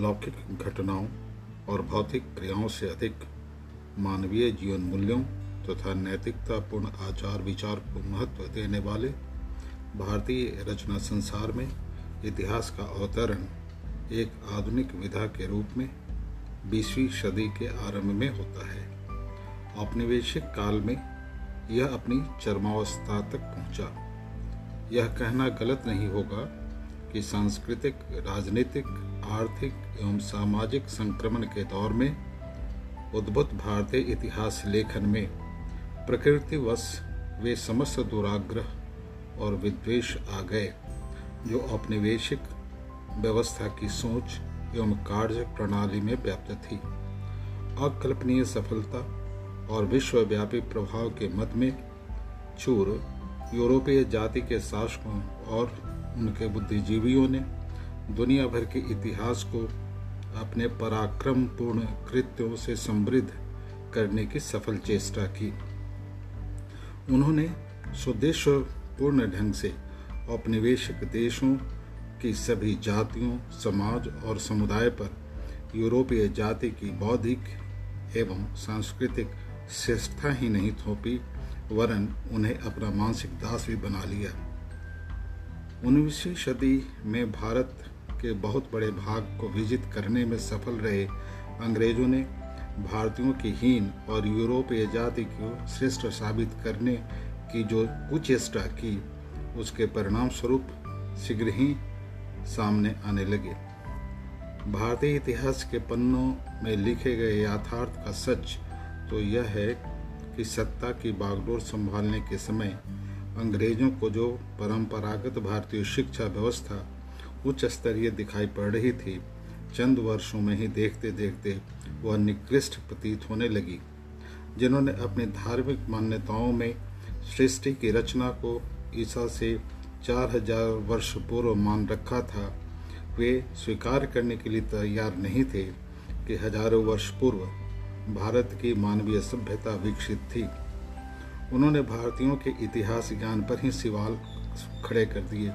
लौकिक घटनाओं और भौतिक क्रियाओं से अधिक मानवीय जीवन मूल्यों तथा नैतिकतापूर्ण आचार विचार को महत्व देने वाले भारतीय रचना संसार में इतिहास का अवतरण एक आधुनिक विधा के रूप में बीसवीं सदी के आरंभ में होता है। औपनिवेशिक काल में यह अपनी चरमावस्था तक पहुँचा। यह कहना गलत नहीं होगा कि सांस्कृतिक, राजनीतिक आर्थिक एवं सामाजिक संक्रमण के दौर में उद्भुत भारतीय इतिहास लेखन में प्रकृतिवश वे समस्त दुराग्रह और विद्वेष आ गए, जो औपनिवेशिक व्यवस्था की सोच एवं कार्य प्रणाली में व्याप्त थी। अकल्पनीय सफलता और विश्वव्यापी प्रभाव के मत में चूर, यूरोपीय जाति के शासकों और उनके बुद्धिजीवियों ने दुनिया भर के इतिहास को अपने पराक्रमपूर्ण कृत्यों से समृद्ध करने की सफल चेष्टा की। उन्होंने सुदेशपूर्ण ढंग से औपनिवेशिक देशों की सभी जातियों, समाज और समुदाय पर यूरोपीय जाति की बौद्धिक एवं सांस्कृतिक श्रेष्ठता ही नहीं थोपी, वरन उन्हें अपना मानसिक दास भी बना लिया। उन्नीसवीं सदी में भारत के बहुत बड़े भाग को विजित करने में सफल रहे। अंग्रेज़ों ने भारतीयों की हीन और यूरोपीय जाति को श्रेष्ठ साबित करने की जो कुचेष्टा की, उसके परिणाम स्वरूप शीघ्र ही सामने आने लगे। भारतीय इतिहास के पन्नों में लिखे गए यथार्थ का सच तो यह है कि सत्ता की बागडोर संभालने के समय अंग्रेज़ों को जो परंपरागत भारतीय शिक्षा व्यवस्था उच्च स्तरीय दिखाई पड़ रही थी। चंद वर्षों में ही देखते देखते वह निकृष्ट प्रतीत होने लगी, जिन्होंने अपनी धार्मिक मान्यताओं में सृष्टि की रचना को ईसा से चार हज़ार वर्ष पूर्व मान रखा था। वे स्वीकार करने के लिए तैयार नहीं थे कि हज़ारों वर्ष पूर्व भारत की मानवीय सभ्यता विकसित थी। उन्होंने भारतीयों के इतिहास ज्ञान पर ही सवाल खड़े कर दिए।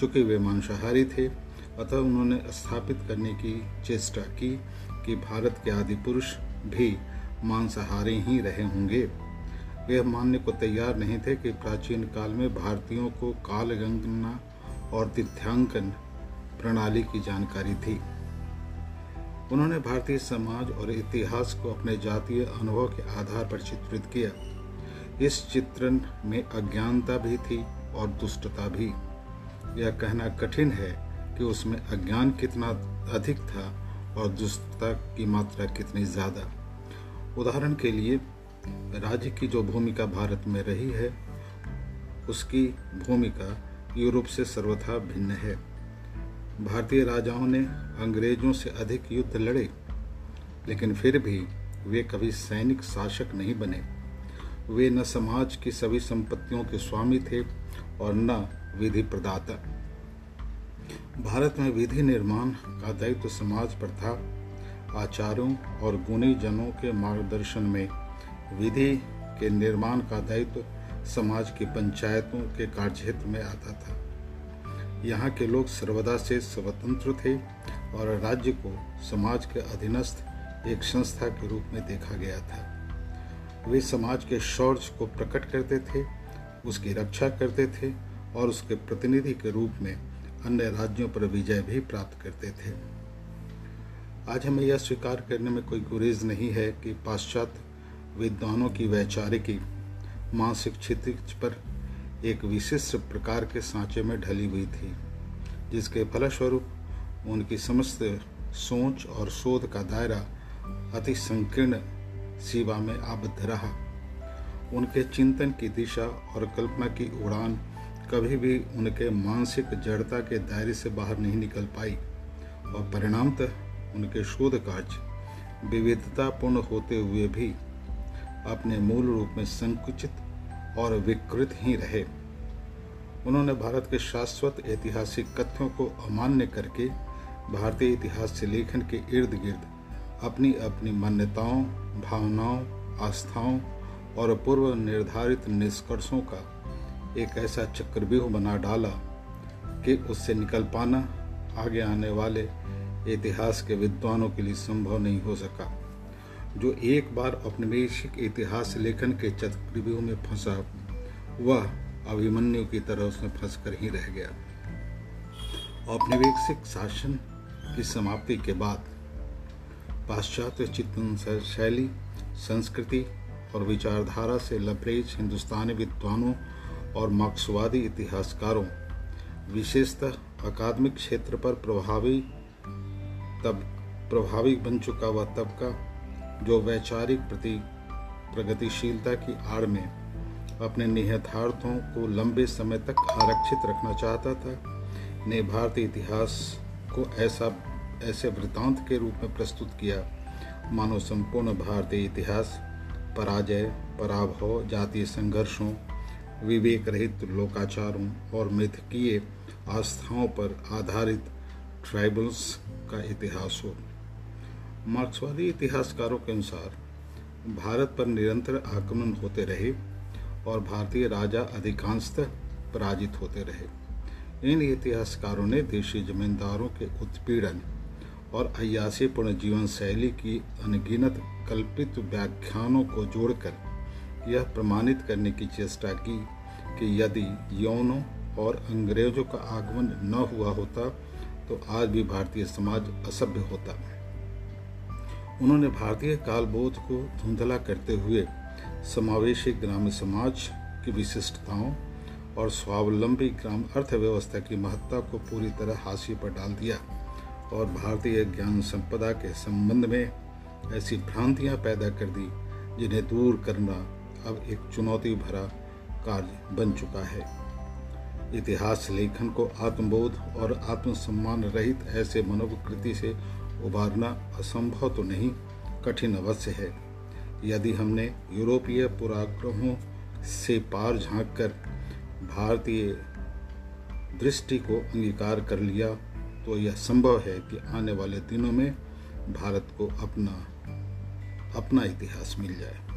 चूँकि वे मांसाहारी थे। अतः उन्होंने स्थापित करने की चेष्टा की कि भारत के आदि पुरुष भी मांसाहारी ही रहे होंगे। वे मानने को तैयार नहीं थे कि प्राचीन काल में भारतीयों को काल गणना और तिथ्यांकन प्रणाली की जानकारी थी। उन्होंने भारतीय समाज और इतिहास को अपने जातीय अनुभव के आधार पर चित्रित किया। इस चित्रण में अज्ञानता भी थी और दुष्टता भी। यह कहना कठिन है कि उसमें अज्ञान कितना अधिक था और दुष्टता की मात्रा कितनी ज़्यादा। उदाहरण के लिए, राज्य की जो भूमिका भारत में रही है, उसकी भूमिका यूरोप से सर्वथा भिन्न है। भारतीय राजाओं ने अंग्रेज़ों से अधिक युद्ध लड़े, लेकिन फिर भी वे कभी सैनिक शासक नहीं बने। वे न समाज की सभी संपत्तियों के स्वामी थे और न विधि प्रदाता। भारत में विधि निर्माण का दायित्व समाज पर था। आचार्यों और गुणी जनों के मार्गदर्शन में विधि के निर्माण का दायित्व समाज की पंचायतों के कार्यक्षेत्र में आता था। यहाँ के लोग सर्वदा से स्वतंत्र थे और राज्य को समाज के अधीनस्थ एक संस्था के रूप में देखा गया था। वे समाज के शौर्य को प्रकट करते थे, उसकी रक्षा करते थे और उसके प्रतिनिधि के रूप में अन्य राज्यों पर विजय भी प्राप्त करते थे। आज हमें यह स्वीकार करने में कोई गुरेज नहीं है कि पाश्चात्य विद्वानों की वैचारिकी मानसिक क्षितिज पर एक विशिष्ट प्रकार के सांचे में ढली हुई थी, जिसके फलस्वरूप उनकी समस्त सोच और शोध का दायरा अति संकीर्ण सीमा में आबद्ध रहा। उनके चिंतन की दिशा और कल्पना की उड़ान कभी भी उनके मानसिक जड़ता के दायरे से बाहर नहीं निकल पाई और परिणामतः उनके शोध कार्य विविधतापूर्ण होते हुए भी अपने मूल रूप में संकुचित और विकृत ही रहे। उन्होंने भारत के शाश्वत ऐतिहासिक तथ्यों को अमान्य करके भारतीय इतिहास से लेखन के इर्द गिर्द अपनी अपनी मान्यताओं, भावनाओं, आस्थाओं और पूर्व निर्धारित निष्कर्षों का एक ऐसा चक्रव्यूह बना डाला कि उससे निकल पाना आगे आने वाले इतिहास के विद्वानों के लिए संभव नहीं हो सका। जो एक बार औपनिवेशिक इतिहास लेखन के चक्रव्यूह में फंसा, वह अभिमन्यु की तरह उसमें फंस कर ही रह गया। औपनिवेशिक शासन की समाप्ति के बाद पाश्चात्य चिंतन शैली, संस्कृति और विचारधारा से लबरेज हिंदुस्तानी विद्वानों और मार्क्सवादी इतिहासकारों, विशेषतः अकादमिक क्षेत्र पर प्रभावी, तब प्रभावी बन चुका वह तबका, जो वैचारिक प्रति, प्रगतिशीलता की आड़ में अपने निहितार्थों को लंबे समय तक आरक्षित रखना चाहता था, ने भारतीय इतिहास को ऐसा, ऐसे वृतांत के रूप में प्रस्तुत किया। मानो संपूर्ण भारतीय इतिहास, पराजय, पराभव, जातीय संघर्षों विवेक रहित लोकाचारों और मिथकीय आस्थाओं पर आधारित ट्राइबल्स का इतिहास हो। मार्क्सवादी इतिहासकारों के अनुसार, भारत पर निरंतर आक्रमण होते रहे और भारतीय राजा अधिकांशतः पराजित होते रहे। इन इतिहासकारों ने देशी जमींदारों के उत्पीड़न और अयासीपूर्ण जीवन शैली की अनगिनत कल्पित व्याख्यानों को जोड़कर यह प्रमाणित करने की चेष्टा की कि यदि यौनों और अंग्रेज़ों का आगमन न हुआ होता तो आज भी भारतीय समाज असभ्य होता। उन्होंने भारतीय कालबोध को धुंधला करते हुए समावेशी ग्राम्य समाज की विशिष्टताओं और स्वावलंबी ग्राम अर्थव्यवस्था की महत्ता को पूरी तरह हाशिए पर डाल दिया और भारतीय ज्ञान संपदा के संबंध में ऐसी भ्रांतियाँ पैदा कर दी जिन्हें दूर करना अब एक चुनौती भरा कार्य बन चुका है। इतिहास लेखन को आत्मबोध और आत्मसम्मान रहित ऐसे मनोविकृति से उबारना असंभव तो नहीं, कठिन अवश्य है। यदि हमने यूरोपीय पुराग्रहों से पार झाँक कर भारतीय दृष्टि को अंगीकार कर लिया तो यह संभव है कि आने वाले दिनों में भारत को अपना अपना इतिहास मिल जाए।